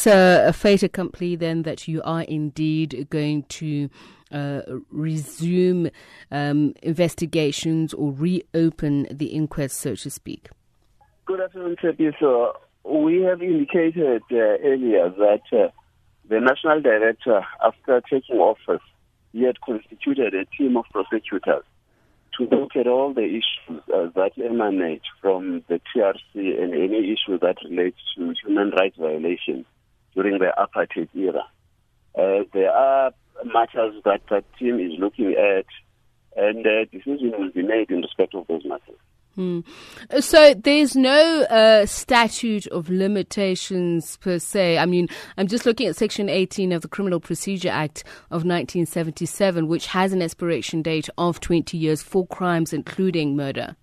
So, a fait accompli then that you are indeed going to uh, resume um, investigations or reopen the inquest, so to speak? Good afternoon, Tepi. We have indicated uh, earlier that uh, the national director, after taking office, he had constituted a team of prosecutors to look at all the issues uh, that emanate from the TRC and any issue that relates to human rights violations during the apartheid era. Uh, there are matters that that team is looking at, and uh, decision will be made in respect of those matters. Hmm. So there's no uh, statute of limitations per se. I mean, I'm just looking at Section 18 of the Criminal Procedure Act of 1977, which has an expiration date of 20 years for crimes including murder.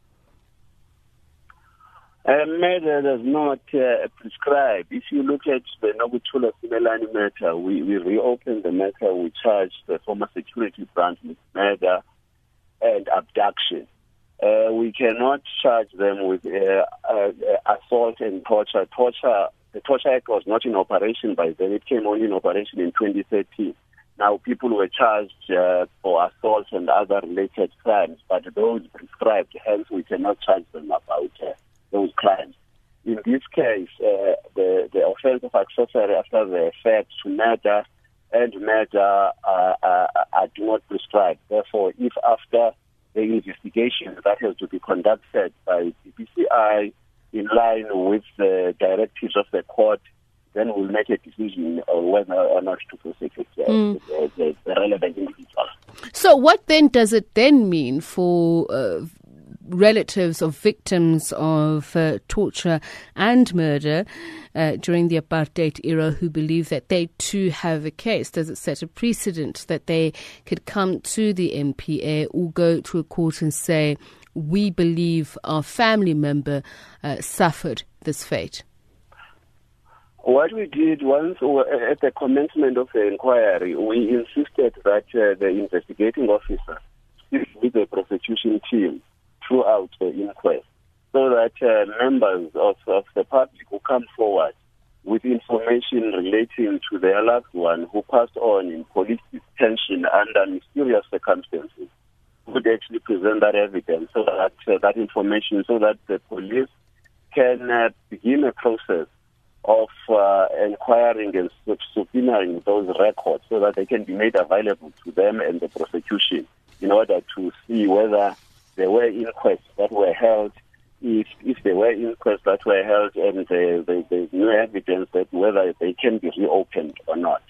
Uh, murder does not uh, prescribe. If you look at the Nokuthula Simelane matter, we, we reopened the matter. We charged the former security branch with murder and abduction. Uh, we cannot charge them with uh, uh, assault and torture. Torture, the Torture Act was not in operation by then. It came only in operation in 2013. Now, people were charged uh, for assault and other related crimes, but those prescribed, hence we cannot charge them about uh, those crimes. In this case, uh, the, the offense of accessory after the fact to murder and murder uh, uh, are do not prescribed. Therefore, if after the investigation that has to be conducted by the PCI in line with the directives of the court, then we'll make a decision on whether or not to prosecute uh, mm. the, the, the, relevant individual. So, what then does it then mean for uh, relatives of victims of uh, torture and murder uh, during the apartheid era who believe that they too have a case? Does it set a precedent that they could come to the NPA or go to a court and say, we believe our family member uh, suffered this fate? What we did once at the commencement of the inquiry, we insisted that uh, the investigating officer with the prosecution team throughout the inquest so that uh, members of, of the public who come forward with information relating to their loved one who passed on in police detention under mysterious circumstances would actually present that evidence so that uh, that information so that the police can uh, begin a process of uh, inquiring and subpoenaing those records so that they can be made available to them and the prosecution in order to see whether there were inquests that were held, if if there were inquests that were held and there, there, there's no evidence that whether they can be reopened or not.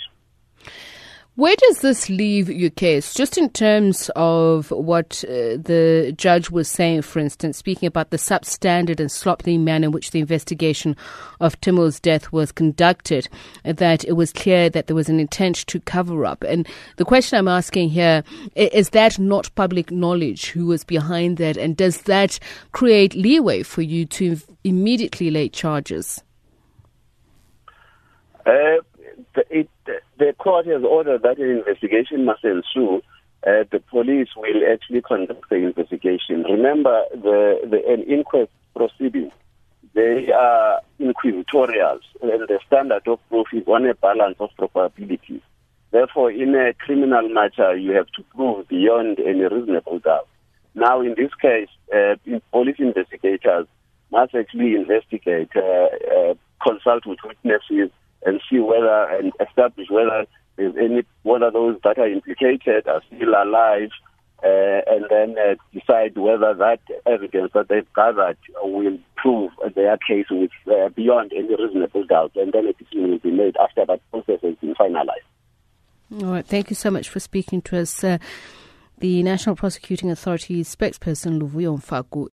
Where does this leave your case? Just in terms of what uh, the judge was saying, for instance, speaking about the substandard and sloppy manner in which the investigation of Timol's death was conducted, that it was clear that there was an intent to cover up. And the question I'm asking here is that not public knowledge who was behind that? And does that create leeway for you to immediately lay charges? Uh, it, the court has ordered that an investigation must ensue. Uh, the police will actually conduct the investigation. Remember, the, the an inquest proceeding, they are inquisitorial, and the standard of proof is on a balance of probabilities. Therefore, in a criminal matter, you have to prove beyond any reasonable doubt. Now, in this case, uh, police investigators must actually investigate, uh, uh consult with witnesses, and see whether and establish whether there's any whether those that are implicated are still alive, uh, and then uh, decide whether that evidence that they've gathered will prove their case with uh, beyond any reasonable doubt, and then a decision will be made after that process has been finalized. All right. Thank you so much for speaking to us. Uh, the National Prosecuting Authority spokesperson Luvuyo Mfaku